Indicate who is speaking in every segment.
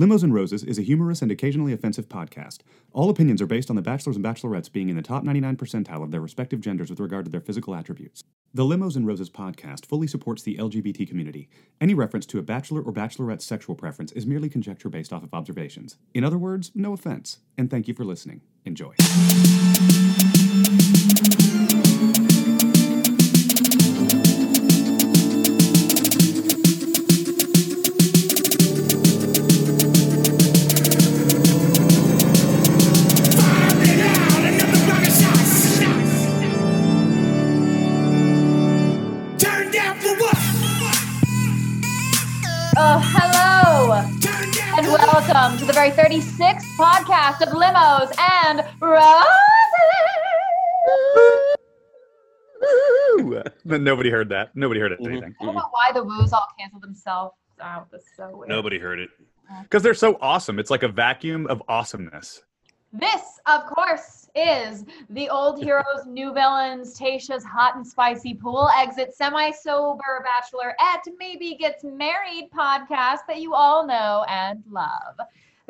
Speaker 1: Limos and Roses is a humorous and occasionally offensive podcast. All opinions are based on the bachelors and bachelorettes being in the top 99 percentile of their respective genders with regard to their physical attributes. The Limos and Roses podcast fully supports the LGBT community. Any reference to a bachelor or bachelorette's sexual preference is merely conjecture based off of observations. In other words, no offense. And thank you for listening. Enjoy.
Speaker 2: Welcome very 36th podcast of Limos and Roses.
Speaker 1: Then nobody heard that. Nobody heard it.
Speaker 3: Mhm.
Speaker 2: I don't know why the woos all canceled themselves out. That's so weird.
Speaker 3: Nobody heard it.
Speaker 1: Because they're so awesome. It's like a vacuum of awesomeness.
Speaker 2: This, of course, is the old heroes, new villains, Tasha's hot and spicy pool exit, semi sober bachelorette, maybe gets married podcast that you all know and love.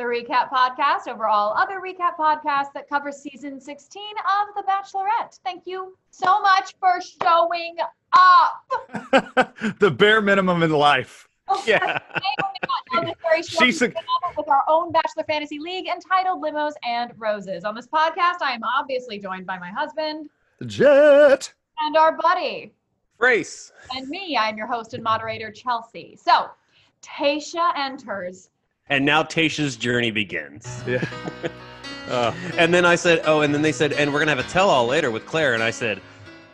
Speaker 2: The recap podcast over all other recap podcasts that cover season 16 of The Bachelorette. Thank you so much for showing up.
Speaker 1: the bare minimum in life.
Speaker 3: Oh, yeah.
Speaker 2: Today on the Not Know This Very Show,
Speaker 1: She's
Speaker 2: we
Speaker 1: a-
Speaker 2: with our own Bachelor Fantasy League entitled Limos and Roses. On this podcast, I am obviously joined by my husband
Speaker 1: Jet.
Speaker 2: and our buddy.
Speaker 3: Grace.
Speaker 2: And me, I'm your host and moderator, Chelsea. So, Tasha enters.
Speaker 3: And now Tasha's journey begins.
Speaker 1: Yeah. Uh,
Speaker 3: And then I said, oh, and then they said, and we're going to have a tell all later with Claire. And I said,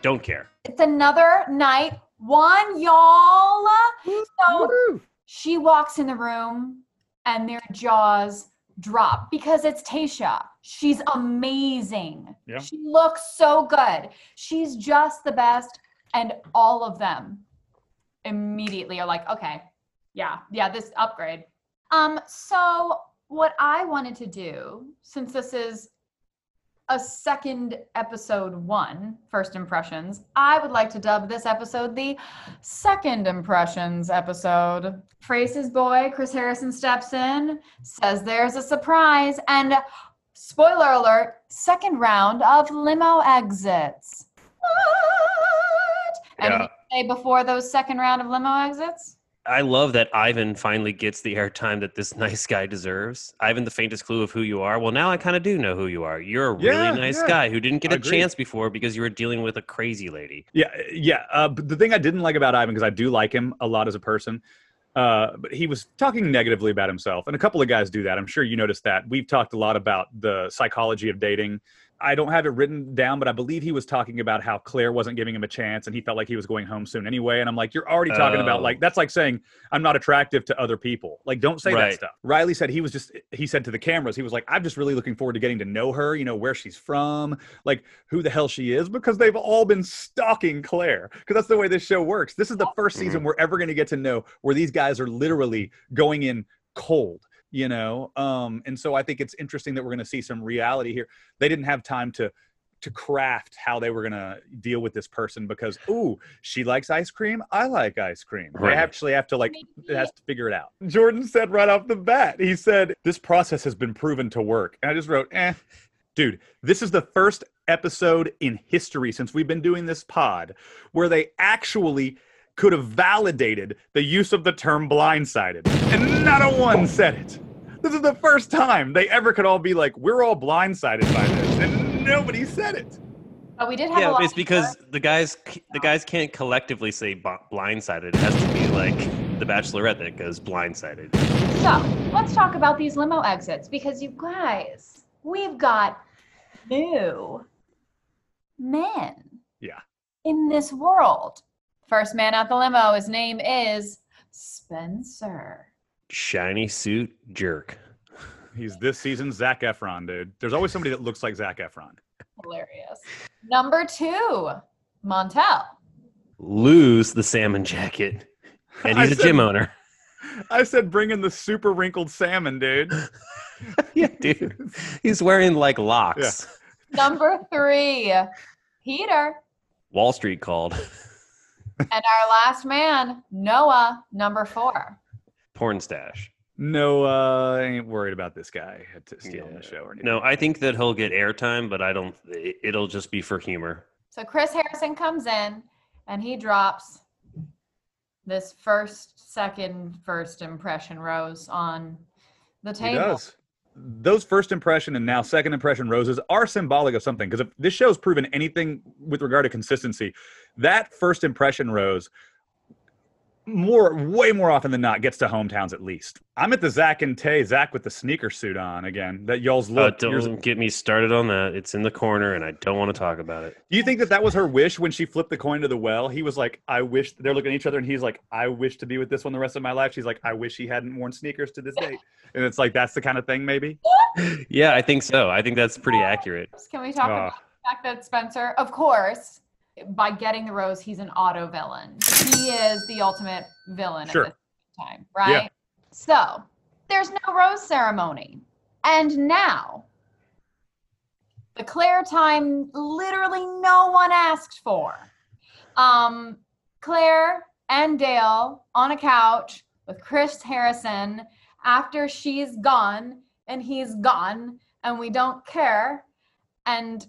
Speaker 3: don't care.
Speaker 2: It's another night one, y'all. So,
Speaker 1: woo.
Speaker 2: she walks in the room and their jaws drop because it's Tasha. She's amazing.
Speaker 1: Yeah.
Speaker 2: She looks so good. She's just the best. And all of them immediately are like, okay, yeah, yeah, this upgrade. Um, so what I wanted to do, since this is a second episode one, first impressions, I would like to dub this episode the second impressions episode. Trace's boy, Chris Harrison, steps in, says there's a surprise, and spoiler alert, second round of limo exits. What? Anything
Speaker 3: Yeah.
Speaker 2: to say before those second round of limo exits?
Speaker 3: I love that Ivan finally gets the airtime that this nice guy deserves. Ivan, the faintest clue of who you are. Well, now I kind of do know who you are. You're a really nice
Speaker 1: yeah.
Speaker 3: guy who didn't get a chance before because you were dealing with a crazy lady.
Speaker 1: Yeah, yeah. Uh, but the thing I didn't like about Ivan, because I do like him a lot as a person, uh, but he was talking negatively about himself, and a couple of guys do that. I'm sure you noticed that. We've talked a lot about the psychology of dating. I don't have it written down, but I believe he was talking about how Claire wasn't giving him a chance, and he felt like he was going home soon anyway. And I'm like, you're already talking about
Speaker 3: Oh.
Speaker 1: like that's like saying I'm not attractive to other people. Like, don't say that stuff. Riley said he was just he said to the cameras, he was like, I'm just really looking forward to getting to know her. You know where she's from, like who the hell she is, because they've all been stalking Claire. Because that's the way this show works. This is the first season mm-hmm. we're ever going to get to know where these guys are literally going in cold. You know, um, and so I think it's interesting that we're going to see some reality here. They didn't have time to to craft how they were going to deal with this person because ooh she likes ice cream i like ice cream. They
Speaker 3: Right.
Speaker 1: actually have to like
Speaker 2: Maybe-
Speaker 1: has to figure it out. Jordan said right off the bat he said this process has been proven to work. And i just wrote eh dude this is the first episode in history since we've been doing this pod where they actually could have validated the use of the term blindsided. And not a one said it this is the first time they ever could all be like we're all blindsided by this and nobody said it
Speaker 2: But we did have a
Speaker 3: Yeah,
Speaker 2: lot
Speaker 3: it's
Speaker 2: of
Speaker 3: because the guys the guys can't collectively say b- blindsided. It has to be like the Bachelorette that goes blindsided.
Speaker 2: So let's talk about these limo exits because you guys, we've got new men.
Speaker 1: Yeah.
Speaker 2: In this world. First man out the limo, his name is Spencer.
Speaker 3: Shiny suit jerk.
Speaker 1: he's this season's zac efron dude there's always somebody that looks like zac efron
Speaker 2: Hilarious. Number two, Montel.
Speaker 3: Lose the salmon jacket. And
Speaker 1: I
Speaker 3: he's a
Speaker 1: said-
Speaker 3: gym owner.
Speaker 1: i said bring in the super wrinkled salmon dude
Speaker 3: yeah, dude. He's wearing like locks.
Speaker 2: Number three, Peter.
Speaker 3: Wall Street called.
Speaker 2: And our last man, Noah, number four.
Speaker 3: Porn stash.
Speaker 1: no, uh, I ain't worried about this guy t- stealing
Speaker 3: Yeah.
Speaker 1: the show or anything.
Speaker 3: No, I think that he'll get airtime, but I don't. it- It'll just be for humor.
Speaker 2: So Chris Harrison comes in and he drops this first, second, first impression rose on the
Speaker 1: He
Speaker 2: table.
Speaker 1: does. Those first impression and now second impression roses are symbolic of something because if this show's proven anything with regard to consistency, that first impression rose more way more often than not gets to hometowns at least. I'm at the Zach and Tay, Zach with the sneaker suit on again. That y'all's
Speaker 3: Uh,
Speaker 1: look.
Speaker 3: don't
Speaker 1: yours-
Speaker 3: get me started on that. It's in the corner, and I don't want to talk about it.
Speaker 1: Do you think that that was her wish when she flipped the coin to the well? He was like, "I wish." They're looking at each other, and he's like, "I wish to be with this one the rest of my life." She's like, "I wish he hadn't worn sneakers to this date." And it's like that's the kind of thing, maybe.
Speaker 3: Yeah, I think so. I think that's pretty accurate.
Speaker 2: Can we talk
Speaker 1: Ah.
Speaker 2: about the fact that Spencer, of course, by getting the rose, he's an auto villain. He is the ultimate villain
Speaker 1: Sure.
Speaker 2: at this time, right? So there's no rose ceremony. And now the Claire time literally no one asked for. Um, Claire and Dale on a couch with Chris Harrison after she's gone and he's gone and we don't care. And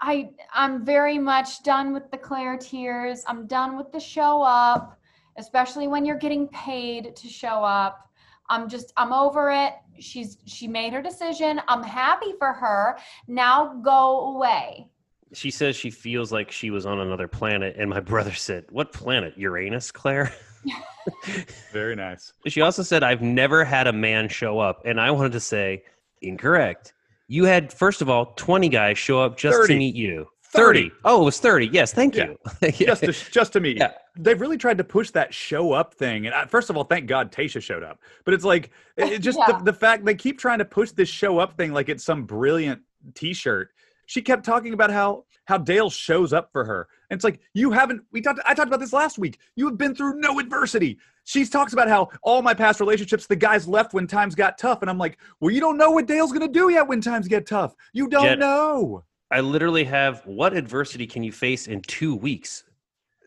Speaker 2: I I'm very much done with the Claire tears. I'm done with the show up, especially when you're getting paid to show up. I'm just I'm over it. She's she made her decision. I'm happy for her. Now go away.
Speaker 3: She says she feels like she was on another planet, and my brother said, "What planet? Uranus, Claire?"
Speaker 1: Very nice.
Speaker 3: She also said, "I've never had a man show up," and I wanted to say, incorrect. You had first of all twenty guys show up just
Speaker 1: 30.
Speaker 3: to meet you.
Speaker 1: 30.
Speaker 3: Thirty. Oh, it was thirty. Yes, thank
Speaker 1: Yeah.
Speaker 3: you.
Speaker 1: Just to just to meet.
Speaker 3: Yeah.
Speaker 1: They've really tried to push that show up thing, and I, first of all, thank God Tasha showed up. But it's like it, it just
Speaker 2: Yeah.
Speaker 1: the, the fact they keep trying to push this show up thing like it's some brilliant T-shirt. She kept talking about how how Dale shows up for her, and it's like you haven't. We talked. I talked about this last week. You have been through no adversity. She talks about how all my past relationships, the guys left when times got tough, and I'm like, well, you don't know what Dale's gonna do yet when times get tough. You don't
Speaker 3: Jet-
Speaker 1: know.
Speaker 3: I literally have what adversity can you face in two weeks?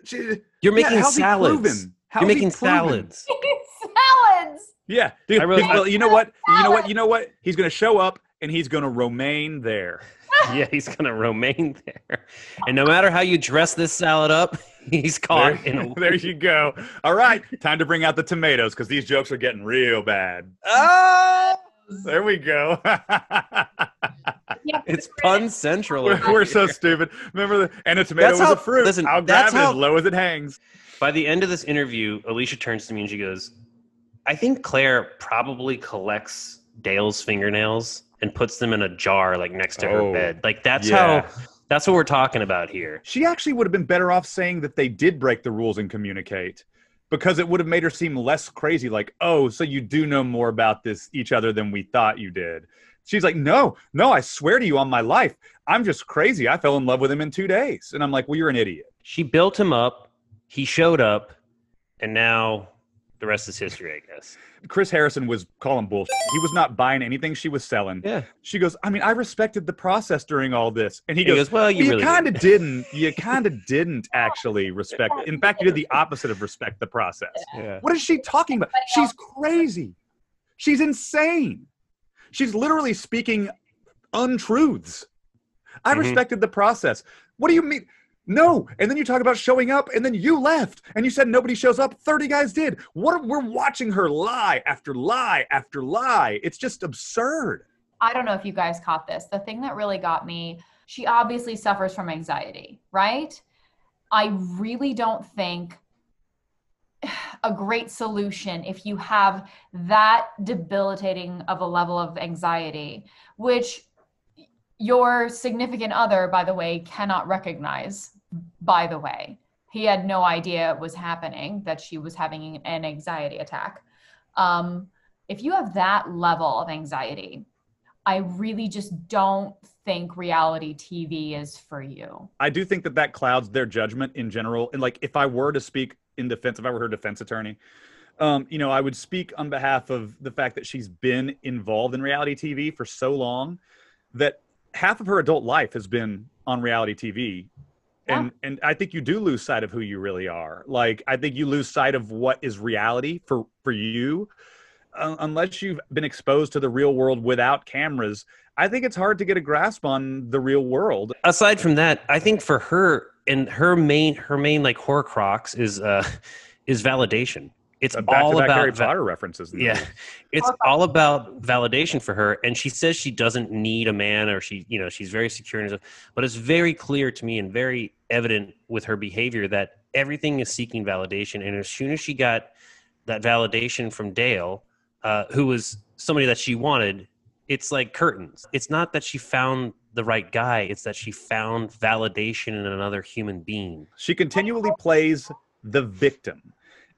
Speaker 1: She,
Speaker 3: You're
Speaker 1: yeah,
Speaker 3: making
Speaker 1: how's
Speaker 3: salads.
Speaker 1: proven?
Speaker 3: You're making salads.
Speaker 2: Salads.
Speaker 1: Yeah, dude.
Speaker 3: I really-
Speaker 1: dude, well, you know what? You know what? You know what? He's gonna show up and he's gonna remain there.
Speaker 3: yeah, he's gonna remain there. And no matter how you dress this salad up, he's caught
Speaker 1: There,
Speaker 3: in a
Speaker 1: there you go. All right, time to bring out the tomatoes because these jokes are getting real bad.
Speaker 3: Ah!
Speaker 1: There we go.
Speaker 2: Yeah,
Speaker 3: It's pun central.
Speaker 1: we're, we're so stupid. Remember the and a tomato
Speaker 3: That's
Speaker 1: is
Speaker 3: how-
Speaker 1: a fruit.
Speaker 3: listen,
Speaker 1: I'll grab
Speaker 3: that's
Speaker 1: it
Speaker 3: how-
Speaker 1: as low as it hangs.
Speaker 3: By the end of this interview, Alicia turns to me and she goes, I think Claire probably collects Dale's fingernails and puts them in a jar like next to
Speaker 1: Oh,
Speaker 3: her bed. Like that's
Speaker 1: yeah.
Speaker 3: how that's what we're talking about here.
Speaker 1: She actually would have been better off saying that they did break the rules and communicate because it would have made her seem less crazy like, "Oh, so you do know more about this each other than we thought you did." She's like, "No, no, I swear to you on my life, I'm just crazy. I fell in love with him in 2 days." And I'm like, "Well, you're an idiot."
Speaker 3: She built him up, he showed up, and now the rest is history, I guess.
Speaker 1: Chris Harrison was calling bullshit. He was not buying anything she was selling.
Speaker 3: Yeah.
Speaker 1: She goes, "I mean, I respected the process during all this." And he
Speaker 3: He
Speaker 1: goes,
Speaker 3: goes, Well, you
Speaker 1: you,
Speaker 3: really
Speaker 1: kind of
Speaker 3: didn't."
Speaker 1: didn't. You kind of didn't actually respect. In fact, you did the opposite of respect the process.
Speaker 3: Yeah.
Speaker 1: What is she talking about? She's crazy. She's insane. She's literally speaking untruths. I
Speaker 3: Mhm.
Speaker 1: respected the process. What do you mean? No. And then you talk about showing up, and then you left, and you said nobody shows up. Thirty guys did. What? We're watching her lie after lie after lie. It's just absurd.
Speaker 2: I don't know if you guys caught this. The thing that really got me, she obviously suffers from anxiety, right? I really don't think a great solution if you have that debilitating of a level of anxiety, which your significant other, by the way, cannot recognize, by the way. He had no idea it was happening, that she was having an anxiety attack. Um, if you have that level of anxiety, I really just don't think reality TV is for you.
Speaker 1: I do think that that clouds their judgment in general. And like, if I were to speak in defense, if I were her defense attorney, um, you know, I would speak on behalf of the fact that she's been involved in reality TV for so long that half of her adult life has been on reality TV. And and I think you do lose sight of who you really are. Like I think you lose sight of what is reality for for you. uh, unless you've been exposed to the real world without cameras, I think it's hard to get a grasp on the real world.
Speaker 3: Aside from that, I think for her and her main her main like horcrux is uh is validation. It's
Speaker 1: Back
Speaker 3: all about
Speaker 1: Harry Potter references.
Speaker 3: yeah
Speaker 1: movie.
Speaker 3: it's all about validation for her and she says she doesn't need a man or she you know she's very secure in herself but it's very clear to me and very evident with her behavior that everything is seeking validation and as soon as she got that validation from dale uh, who was somebody that she wanted it's like curtains it's not that she found the right guy it's that she found validation in another human being
Speaker 1: She continually plays the victim.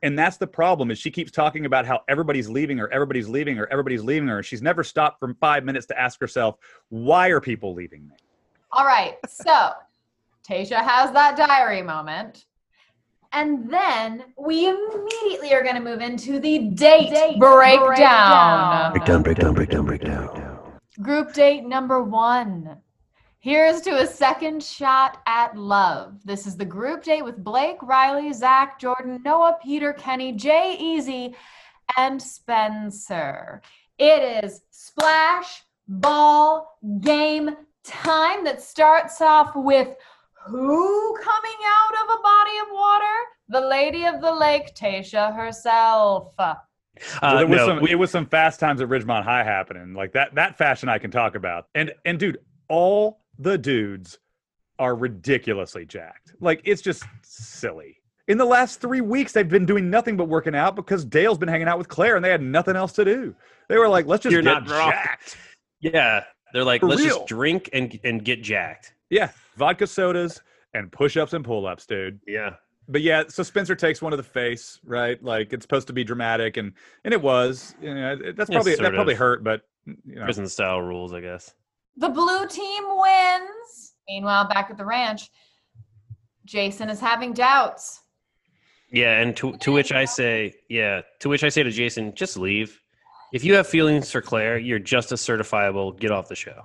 Speaker 1: And that's the problem is she keeps talking about how everybody's leaving her, everybody's leaving her, everybody's leaving her. She's never stopped from five minutes to ask herself, why are people leaving me?
Speaker 2: All right. So Tasha has that diary moment. And then we immediately are going to move into the date, breakdown.
Speaker 3: breakdown. breakdown breakdown breakdown
Speaker 2: Group date number one. Here's to a second shot at love. This is the group date with Blake, Riley, Zach, Jordan, Noah, Peter, Kenny, Jay, Easy, and Spencer. It is splash ball game time that starts off with who coming out of a body of water? The lady of the lake, Tasha herself.
Speaker 3: uh,
Speaker 1: So there was
Speaker 3: no,
Speaker 1: some,
Speaker 3: we-
Speaker 1: it was some fast times at Ridgemont High happening. Like that that fashion I can talk about. And and dude, all the dudes are ridiculously jacked. Like it's just silly. In the last three weeks, they've been doing nothing but working out because Dale's been hanging out with Claire and they had nothing else to do. They were like, let's just
Speaker 3: You're
Speaker 1: get
Speaker 3: not
Speaker 1: jacked.
Speaker 3: Yeah, they're like,
Speaker 1: For
Speaker 3: let's
Speaker 1: real.
Speaker 3: just drink and and get jacked.
Speaker 1: Yeah, vodka sodas and push-ups and pull-ups, dude.
Speaker 3: Yeah,
Speaker 1: But yeah, so Spencer takes one to the face, right? Like it's supposed to be dramatic, and and it was. You know, that's probably that probably hurt, but you know,
Speaker 3: prison style rules, I guess.
Speaker 2: The blue team wins. Meanwhile, back at the ranch, Jason is having doubts.
Speaker 3: Yeah, and to to which I say, yeah, to which I say to Jason, just leave. If you have feelings for Claire, you're just as certifiable. Get off the show.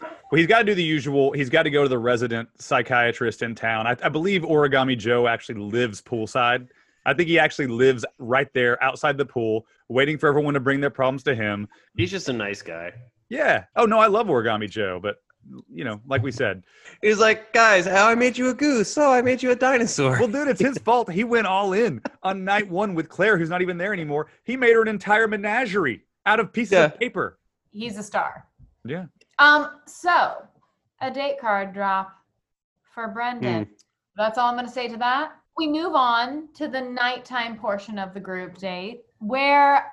Speaker 1: Well, he's got to do the usual. He's got to go to the resident psychiatrist in town. I, I believe Origami Joe actually lives poolside. I think he actually lives right there outside the pool, waiting for everyone to bring their problems to him.
Speaker 3: He's just a nice guy.
Speaker 1: Yeah. Oh no, I love Origami Joe, but you know, like we said,
Speaker 3: He's like, guys, how I made you a goose? so I made you a dinosaur.
Speaker 1: well, dude, it's his fault. He went all in on night one with Claire, who's not even there anymore. He made her an entire menagerie out of pieces
Speaker 3: Yeah.
Speaker 1: of paper.
Speaker 2: He's a star.
Speaker 1: Yeah.
Speaker 2: Um, so a date card drop for Brendan. That's all I'm going to say to that. We move on to the nighttime portion of the group date where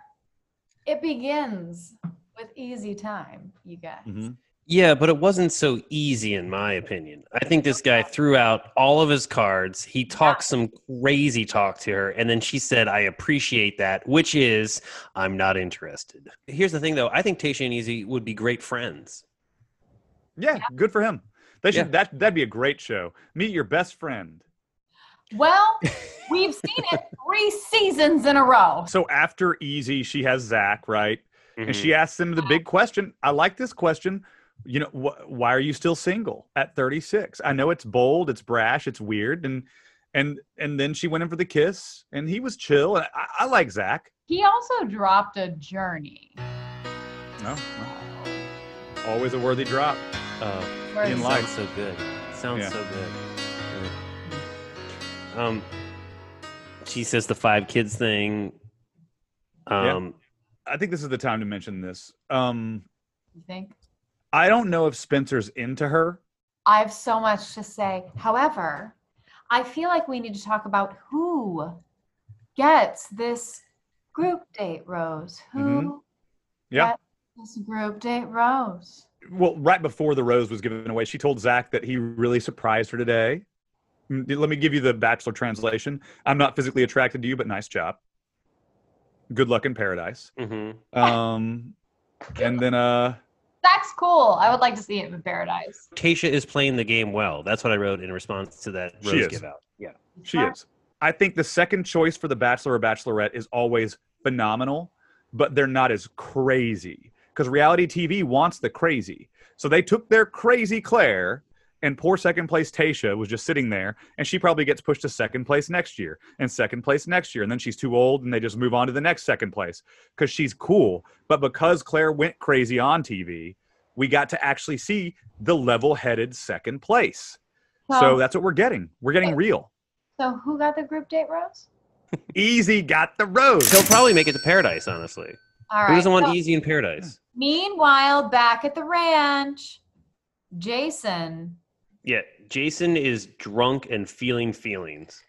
Speaker 2: it begins with easy time, you guys.
Speaker 1: Mhm.
Speaker 3: Yeah, but it wasn't so easy, in my opinion. I think this guy threw out all of his cards. He talked some crazy talk to her, and then she said, I appreciate that, which is, I'm not interested. Here's the thing, though. I think Tasha and Easy would be great friends.
Speaker 1: Yeah, good for him. They should
Speaker 3: Yeah.
Speaker 1: that that'd be a great show. Meet your best friend.
Speaker 2: Well, we've seen it three seasons in a row.
Speaker 1: So after Easy, she has Zach, right? And
Speaker 3: Mhm.
Speaker 1: she asks him the big question. I like this question. You know, wh- why are you still single at 36? I know it's bold, it's brash, it's weird, and and and then she went in for the kiss, and he was chill. And I, I like Zach.
Speaker 2: He also dropped a journey.
Speaker 1: No, well, always a worthy drop.
Speaker 3: Oh,
Speaker 2: Where
Speaker 1: In
Speaker 2: is-
Speaker 1: life.
Speaker 3: so good. Sounds
Speaker 1: Yeah.
Speaker 3: so good. Yeah. Um, she says the five kids thing.
Speaker 1: Yeah.
Speaker 3: Um,
Speaker 1: I think this is the time to mention this. Um,
Speaker 2: You think?
Speaker 1: I don't know if Spencer's into her.
Speaker 2: I have so much to say. However, I feel like we need to talk about who gets this group date rose. Who
Speaker 1: Mhm. Yeah.
Speaker 2: gets this group date rose?
Speaker 1: well, right before the rose was given away, she told Zach that he really surprised her today. Mm, Let me give you the bachelor translation. I'm not physically attracted to you, but nice job. Good luck in paradise.
Speaker 3: mhm.
Speaker 1: Um, and then uh,
Speaker 2: That's cool. I would like to see it in paradise.
Speaker 3: Tasha is playing the game well. That's what I wrote in response to that
Speaker 1: She
Speaker 3: rose
Speaker 1: is.
Speaker 3: give out. Yeah.
Speaker 1: she is. I think the second choice for the bachelor or bachelorette is always phenomenal, but they're not as crazy because reality TV wants the crazy. So they took their crazy Claire and poor second place Tasha was just sitting there, and she probably gets pushed to second place next year, and second place next year, and then she's too old, and they just move on to the next second place because she's cool. But because Claire went crazy on TV, we got to actually see the level-headed second place. So that's what we're getting. We're getting eh, real.
Speaker 2: so who got the group date rose?
Speaker 1: Easy got the rose.
Speaker 3: He'll probably make it to paradise, honestly.
Speaker 2: All
Speaker 3: Who doesn't want
Speaker 2: so-
Speaker 3: easy in paradise?
Speaker 2: Meanwhile, back at the ranch, Jason.
Speaker 3: Yeah, Jason is drunk and feeling feelings.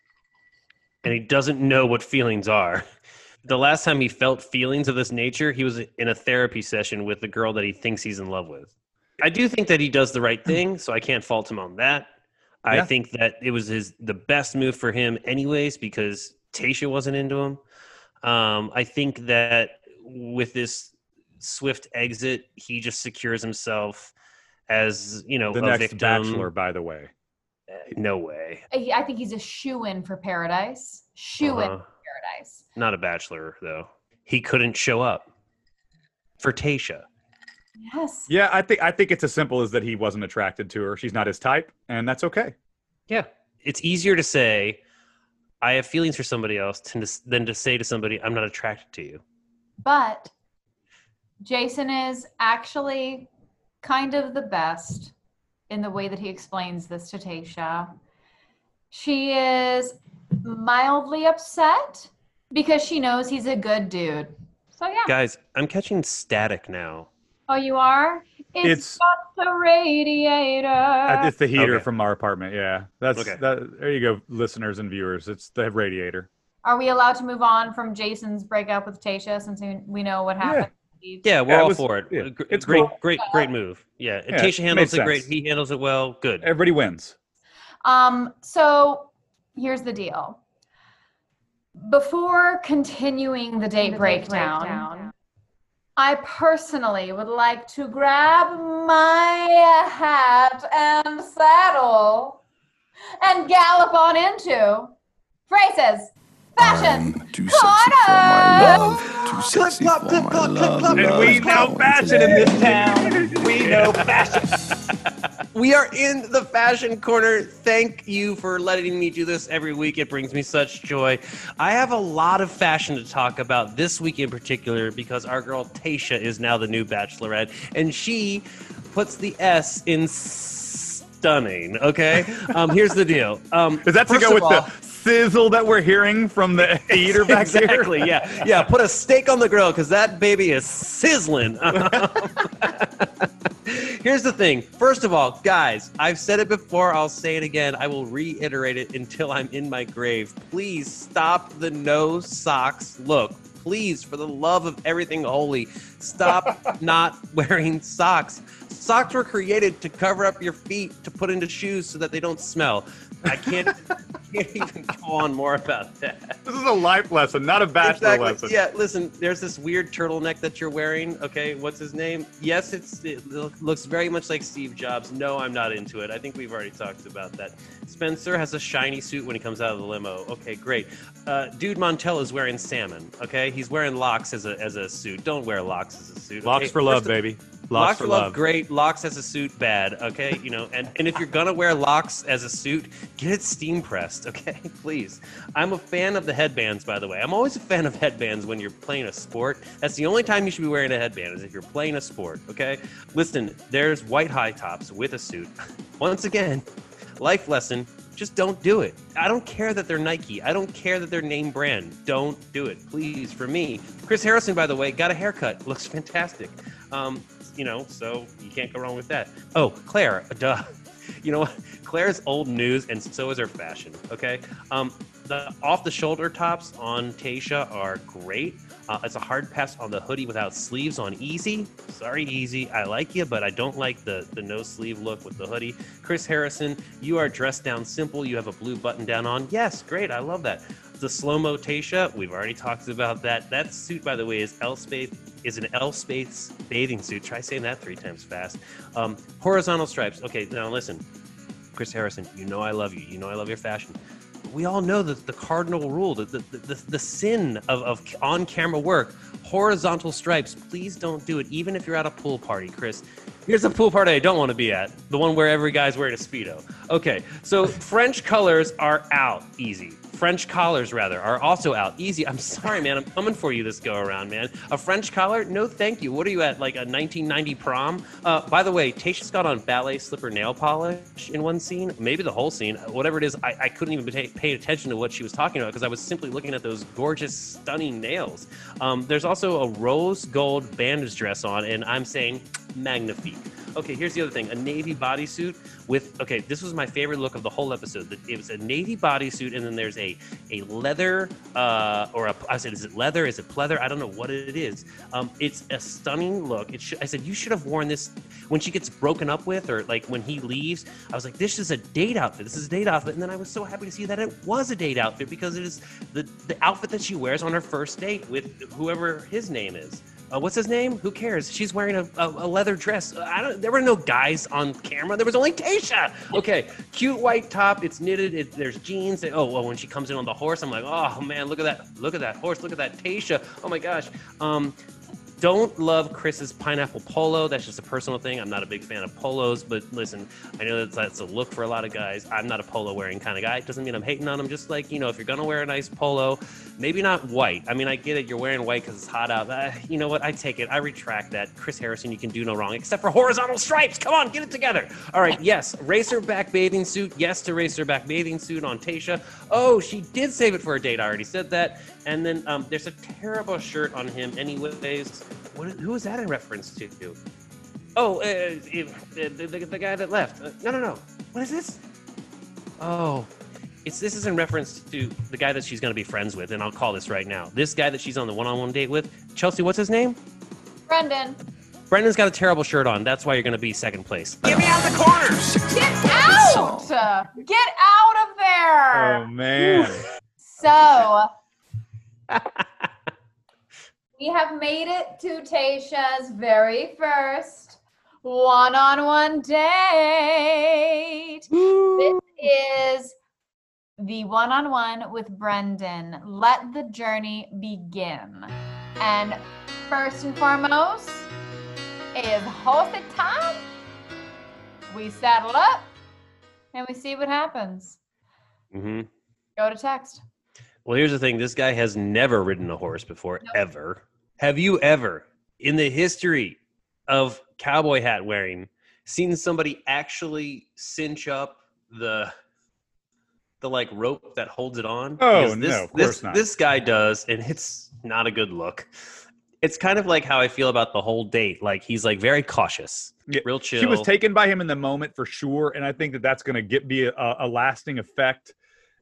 Speaker 3: And he doesn't know what feelings are. The last time he felt feelings of this nature, he was in a therapy session with the girl that he thinks he's in love with. I do think that he does the right thing, so I can't fault him on that. I
Speaker 1: Yeah.
Speaker 3: think that it was his the best move for him anyways because Tasha wasn't into him. Um, I think that with this swift exit, he just secures himself as, you know,
Speaker 1: the
Speaker 3: a
Speaker 1: next
Speaker 3: victim.
Speaker 1: bachelor, by the way.
Speaker 3: No way.
Speaker 2: I I think he's a shoe in for paradise. Shoe in
Speaker 3: Uh-huh.
Speaker 2: for paradise.
Speaker 3: Not a bachelor though. He couldn't show up for Tasha.
Speaker 2: Yes.
Speaker 1: Yeah, I think I think it's as simple as that he wasn't attracted to her. She's not his type, and that's okay.
Speaker 3: Yeah, it's easier to say I have feelings for somebody else to, than to say to somebody I'm not attracted to you.
Speaker 2: But Jason is actually kind of the best in the way that he explains this to Tasha. She is mildly upset because she knows he's a good dude. So yeah.
Speaker 3: Guys, I'm catching static now.
Speaker 2: Oh, you are?
Speaker 1: It's-
Speaker 2: got the radiator.
Speaker 1: Uh, It's the heater
Speaker 3: Okay.
Speaker 1: from our apartment. Yeah, that's
Speaker 3: Okay.
Speaker 1: that. There you go, listeners and viewers. It's the radiator.
Speaker 2: Are we allowed to move on from Jason's breakup with Tasha since we- we know what happened?
Speaker 3: Yeah, we're
Speaker 1: Yeah,
Speaker 3: all
Speaker 1: was-
Speaker 3: for it.
Speaker 1: yeah,
Speaker 3: Gr-
Speaker 1: it's
Speaker 3: great,
Speaker 1: cool.
Speaker 3: great, great move. Yeah, and
Speaker 1: Yeah,
Speaker 3: Tasha handles
Speaker 1: made
Speaker 3: it great. He handles it well. Good.
Speaker 1: Everybody wins.
Speaker 2: Um, so here's the deal. Before continuing the date breakdown, I personally would like to grab my hat and saddle and gallop on into Grace's Fashion
Speaker 4: I'm too sexy for my
Speaker 2: Corner!
Speaker 4: love. Too sexy for my love.
Speaker 1: And we know fashion in this town. We know fashion.
Speaker 3: We are in the fashion corner. Thank you for letting me do this every week. It brings me such joy. I have a lot of fashion to talk about this week in particular because our girl Tasha is now the new bachelorette, and she puts the S in stunning. Okay, um, here's the deal. Um,
Speaker 1: Is that to go with
Speaker 3: all-
Speaker 1: the sizzle that we're hearing from the heater back there.
Speaker 3: exactly,
Speaker 1: here?
Speaker 3: yeah, yeah. Put a steak on the grill because that baby is sizzling. Here's the thing. First of all, guys, I've said it before. I'll say it again. I will reiterate it until I'm in my grave. Please stop the no socks look. Please, for the love of everything holy, stop not wearing socks. Socks were created to cover up your feet to put into shoes so that they don't smell. I can't, can't even go on more about that.
Speaker 1: This is a life lesson, not a bachelor
Speaker 3: Exactly.
Speaker 1: lesson.
Speaker 3: Yeah, listen, there's this weird turtleneck that you're wearing. Okay, what's his name? Yes, it's it looks very much like Steve Jobs. No, I'm not into it. I think we've already talked about that. Spencer has a shiny suit when he comes out of the limo. Okay, great. Uh, Dude Montel is wearing salmon. Okay, he's wearing locks as a as a suit. Don't wear locks as a suit.
Speaker 1: Locks
Speaker 3: okay?
Speaker 1: for love,
Speaker 3: First
Speaker 1: baby.
Speaker 3: Locks,
Speaker 1: Locks,
Speaker 3: for love, great. Locks as a suit, bad. Okay, you know, and, and if you're gonna wear locks as a suit, get it steam pressed. Okay, please. I'm a fan of the headbands, by the way. I'm always a fan of headbands when you're playing a sport. That's the only time you should be wearing a headband is if you're playing a sport. Okay, listen. There's white high tops with a suit. Once again, life lesson. Just don't do it. I don't care that they're Nike. I don't care that they're name brand. Don't do it, please. For me, Chris Harrison, by the way, got a haircut. Looks fantastic. Um, you know, so you can't go wrong with that. Oh, Claire, duh. You know? Claire's old news, and so is her fashion. Okay, um, the off-the-shoulder tops on Tasha are great. Uh, it's a hard pass on the hoodie without sleeves on Easy. Sorry, Easy. I like you, but I don't like the the no sleeve look with the hoodie. Chris Harrison, you are dressed down simple. You have a blue button down on. Yes, great. I love that. The slow mo Tasha, we've already talked about that. That suit, by the way, is Elspeth is an Elspeth's bathing suit. Try saying that three times fast. Um, horizontal stripes. Okay, now listen, Chris Harrison. You know I love you. You know I love your fashion. We all know that the cardinal rule, the the, the, the sin of, of on camera work. Horizontal stripes. Please don't do it, even if you're at a pool party, Chris. Here's a pool party I don't want to be at. The one where every guy's wearing a Speedo. Okay, so French colors are out easy. French collars, rather, are also out easy. I'm sorry, man. I'm coming for you this go around, man. A French collar? No, thank you. What are you at, like a 1990 prom? Uh, by the way, Tasha's got on ballet slipper nail polish in one scene, maybe the whole scene. Whatever it is, I, I couldn't even pay, pay attention to what she was talking about because I was simply looking at those gorgeous, stunning nails. Um, there's also a rose gold bandage dress on, and I'm saying magnifique. Okay, here's the other thing: a navy bodysuit with. Okay, this was my favorite look of the whole episode. It was a navy bodysuit, and then there's a a leather uh, or a. I said, is it leather? Is it pleather? I don't know what it is. Um, it's a stunning look. It I said you should have worn this when she gets broken up with, or like when he leaves. I was like, this is a date outfit. This is a date outfit, and then I was so happy to see that it was a date outfit because it is the the outfit that she wears on her first date with whoever his name is. Uh, what's his name? Who cares? She's wearing a, a, a leather dress. I don't. There were no guys on camera. There was only Tasha. Okay, cute white top. It's knitted. It, there's jeans. Oh, well, when she comes in on the horse, I'm like, oh man, look at that. Look at that horse. Look at that Tasha. Oh my gosh. Um, don't love Chris's pineapple polo. That's just a personal thing. I'm not a big fan of polos, but listen, I know that's, that's a look for a lot of guys. I'm not a polo wearing kind of guy. It doesn't mean I'm hating on them. Just like, you know, if you're going to wear a nice polo, maybe not white. I mean, I get it. You're wearing white because it's hot out. Uh, you know what? I take it. I retract that. Chris Harrison, you can do no wrong except for horizontal stripes. Come on, get it together. All right. Yes. Racerback bathing suit. Yes to racerback bathing suit on Tasha. Oh, she did save it for a date. I already said that. And then um, there's a terrible shirt on him, anyways. What? Who is that in reference to? Oh, uh, if- the, the, the guy that left. Uh, no, no, no. What is this? Oh, it's this is in reference to the guy that she's going to be friends with, and I'll call this right now. This guy that she's on the one-on-one date with, Chelsea. What's his name?
Speaker 2: Brendan,
Speaker 3: Brendan's got a terrible shirt on. That's why you're going to be second place.
Speaker 4: Get me out of the corners!
Speaker 2: get out! Get out of there!
Speaker 1: Oh man.
Speaker 2: So we have made it to Tasha's very first one-on-one date. This is the one-on-one with Brendan. Let the journey begin. And first and foremost is host it time. We saddle up and we see what happens.
Speaker 3: hmm
Speaker 2: Go to text.
Speaker 3: Well, here's the thing. This guy has never ridden a horse before,
Speaker 2: Nope.
Speaker 3: ever. Have you ever, in the history of cowboy hat wearing, seen somebody actually cinch up the the like rope that holds it on?
Speaker 1: Oh,
Speaker 3: Because this,
Speaker 1: no, of
Speaker 3: this,
Speaker 1: course not.
Speaker 3: This guy does, and it's not a good look. It's kind of like how I feel about the whole date. Like he's like very cautious,
Speaker 1: Yeah,
Speaker 3: real chill.
Speaker 1: She was taken by him in the moment for sure, and I think that that's going to get be a, a lasting effect.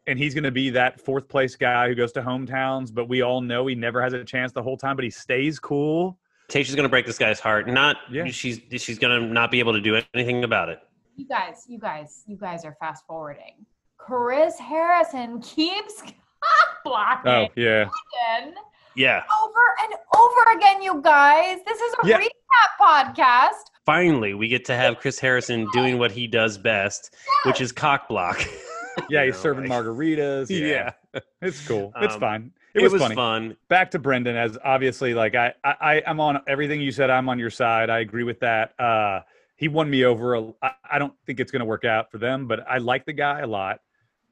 Speaker 1: And he's going to be that fourth place guy who goes to hometowns, but we all know he never has a chance the whole time, but he stays cool.
Speaker 3: Tasha's gonna break this guy's heart. Not
Speaker 1: Yeah.
Speaker 3: she's she's gonna not be able to do anything about it.
Speaker 2: You guys, you guys, you guys are fast forwarding. Chris Harrison keeps oh, blocking
Speaker 1: Oh yeah,
Speaker 2: Brendan
Speaker 3: Yeah.
Speaker 2: over and over again, you guys. This is a
Speaker 1: Yeah.
Speaker 2: recap podcast.
Speaker 3: finally we get to have Chris Harrison doing what he does best, which is cock block.
Speaker 1: yeah. He's
Speaker 3: know,
Speaker 1: serving
Speaker 3: like-
Speaker 1: margaritas. Yeah,
Speaker 3: Yeah,
Speaker 1: it's cool. It's
Speaker 3: Um,
Speaker 1: fine.
Speaker 3: it,
Speaker 1: It, was,
Speaker 3: was
Speaker 1: funny.
Speaker 3: fun.
Speaker 1: Back to Brendan, as obviously, like I, I, I'm on everything you said. I'm on your side. I agree with that. Uh, he won me over. a- I, I don't think it's going to work out for them, but I like the guy a lot.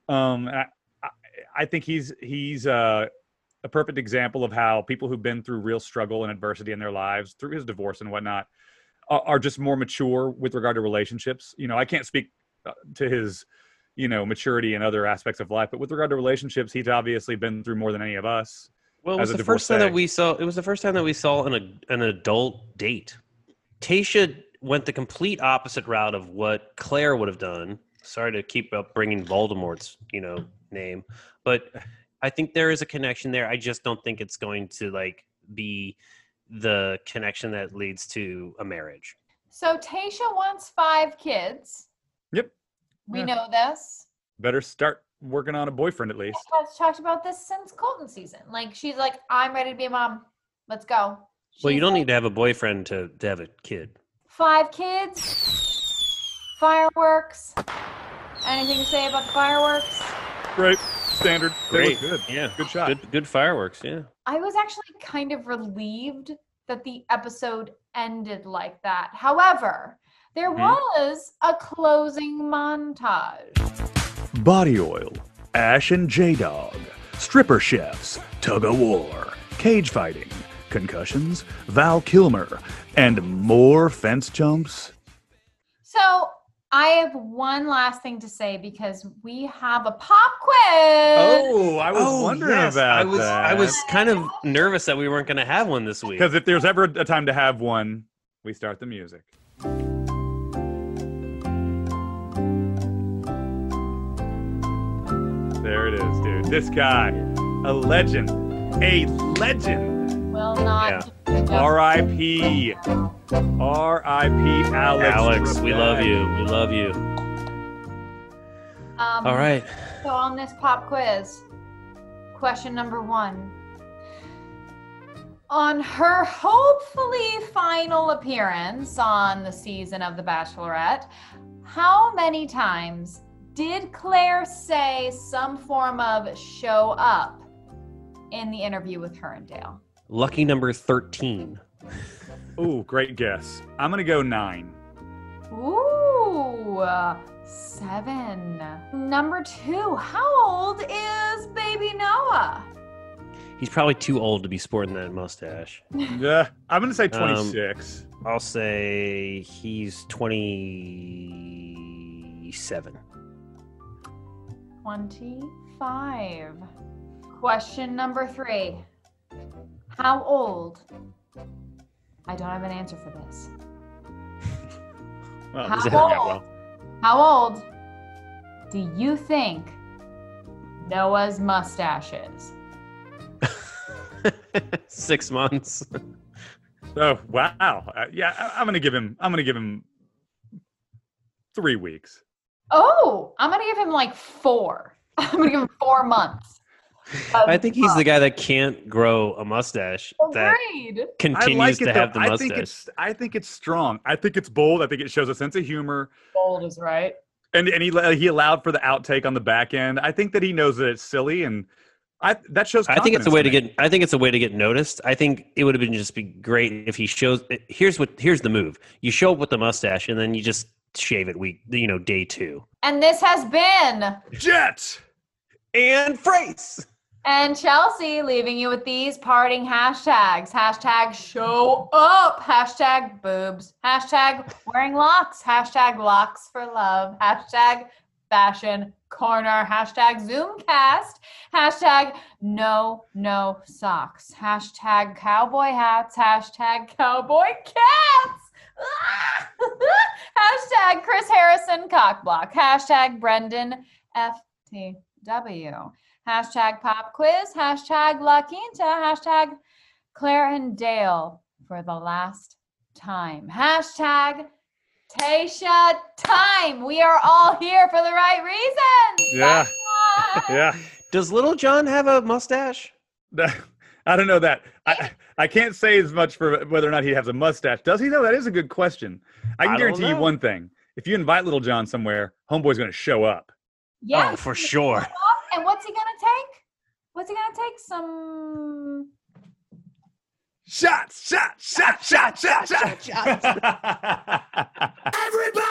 Speaker 1: Um, I, I, I think he's he's uh, a perfect example of how people who've been through real struggle and adversity in their lives, through his divorce and whatnot, are, are just more mature with regard to relationships. You know, I can't speak uh, to his, you know, maturity and other aspects of life, but with regard to relationships, he's obviously been through more than any of us.
Speaker 3: Well, it was the first time that we saw. It was the first time that we saw an an adult date. Tasha went the complete opposite route of what Claire would have done. Sorry to keep up bringing Voldemort's you know name, but I think there is a connection there. I just don't think it's going to like be the connection that leads to a marriage.
Speaker 2: So Tasha wants five kids.
Speaker 1: Yep.
Speaker 2: We know this.
Speaker 1: Better start working on a boyfriend at least.
Speaker 2: Has talked about this since Colton season. Like she's like, I'm ready to be a mom. Let's go.
Speaker 3: Well, you
Speaker 2: She's
Speaker 3: don't
Speaker 2: like,
Speaker 3: need to have a boyfriend to, to have a kid.
Speaker 2: five kids, fireworks. Anything to say about the fireworks?
Speaker 1: Great, standard. They
Speaker 3: Great.
Speaker 1: look good.
Speaker 3: Yeah.
Speaker 1: Good shot.
Speaker 3: Good good fireworks. Yeah.
Speaker 2: I was actually kind of relieved that the episode ended like that. However, there
Speaker 1: Mhm.
Speaker 2: was a closing montage.
Speaker 1: Body oil, Ash and J Dog, stripper chefs, tug of war, cage fighting, concussions, Val Kilmer, and more fence jumps.
Speaker 2: So I have one last thing to say because we have a pop quiz.
Speaker 1: Oh, I was wondering
Speaker 3: yes.
Speaker 1: about
Speaker 3: I was
Speaker 1: that.
Speaker 3: I was kind of nervous that we weren't going to have one this week.
Speaker 1: because if there's ever a time to have one, we start the music. There it is, dude. This guy, a legend, a legend.
Speaker 2: Will not.
Speaker 3: Yeah.
Speaker 2: do the justice.
Speaker 1: R.I.P. R.I.P. Alex.
Speaker 3: Alex, we love you. We love you.
Speaker 2: Um,
Speaker 3: All right.
Speaker 2: So on this pop quiz, question number one. On her hopefully final appearance on the season of The Bachelorette, how many times did Claire say some form of show up in the interview with her and Dale?
Speaker 3: Lucky number 13.
Speaker 1: Ooh, great guess. I'm gonna go nine.
Speaker 2: Ooh, seven. Number two, how old is baby Noah?
Speaker 3: He's probably too old to be sporting that mustache.
Speaker 1: Yeah, I'm gonna say
Speaker 3: Um,
Speaker 1: 26.
Speaker 3: I'll say he's 27.
Speaker 2: 25. Question number three. How old? I don't have an answer for this.
Speaker 1: Well,
Speaker 2: How
Speaker 3: Does
Speaker 2: old?
Speaker 3: well,
Speaker 2: How old do you think Noah's mustache is?
Speaker 3: Six months.
Speaker 1: oh wow. Uh, yeah, I, I'm gonna give him. I'm gonna give him three weeks.
Speaker 2: Oh, I'm going to give him like four. I'm going to give him four months.
Speaker 3: I think he's the guy that can't grow a mustache oh, that
Speaker 2: Agreed.
Speaker 1: I
Speaker 3: continues
Speaker 1: like it.
Speaker 3: to
Speaker 1: though.
Speaker 3: have the
Speaker 1: I
Speaker 3: mustache.
Speaker 1: think it's. I think it's strong. I think it's bold. I think it shows a sense of humor.
Speaker 2: Bold is right.
Speaker 1: And and he he allowed for the outtake on the back end. I think that he knows that it's silly, and I that shows.
Speaker 3: I think it's a way to
Speaker 1: me.
Speaker 3: get. I think it's a way to get noticed. I think it would have been just be great if he shows. Here's what. Here's the move. You show up with the mustache, and then you just shave it week. You know, day two.
Speaker 2: And this has been
Speaker 1: Jet.
Speaker 3: And Grace.
Speaker 2: and Chelsea leaving you with these parting hashtags. Hashtag show up. Hashtag boobs. Hashtag wearing locks. Hashtag locks for love. Hashtag fashion corner. Hashtag Zoomcast. Hashtag no, no socks. Hashtag cowboy hats. Hashtag cowboy cats. Hashtag Chris Harrison cockblock. Hashtag Brendan FTW. Hashtag pop quiz. Hashtag La Quinta. Hashtag Claire and Dale for the last time. Hashtag Tasha time. We are all here for the right reasons.
Speaker 1: Yeah. Yeah.
Speaker 3: Does Lil Jon have a mustache?
Speaker 1: I don't know that. I I can't say as much for whether or not he has a mustache. Does he though? That is a good question. I can
Speaker 3: I
Speaker 1: guarantee you one thing: if you invite Lil Jon somewhere, Homeboy's going to show up.
Speaker 2: Yeah.
Speaker 3: Oh, for sure.
Speaker 2: And what's he gonna take? What's he gonna take? Some
Speaker 1: Shots! Shots! Shots! Shots! Shots! Shots!
Speaker 4: Everybody!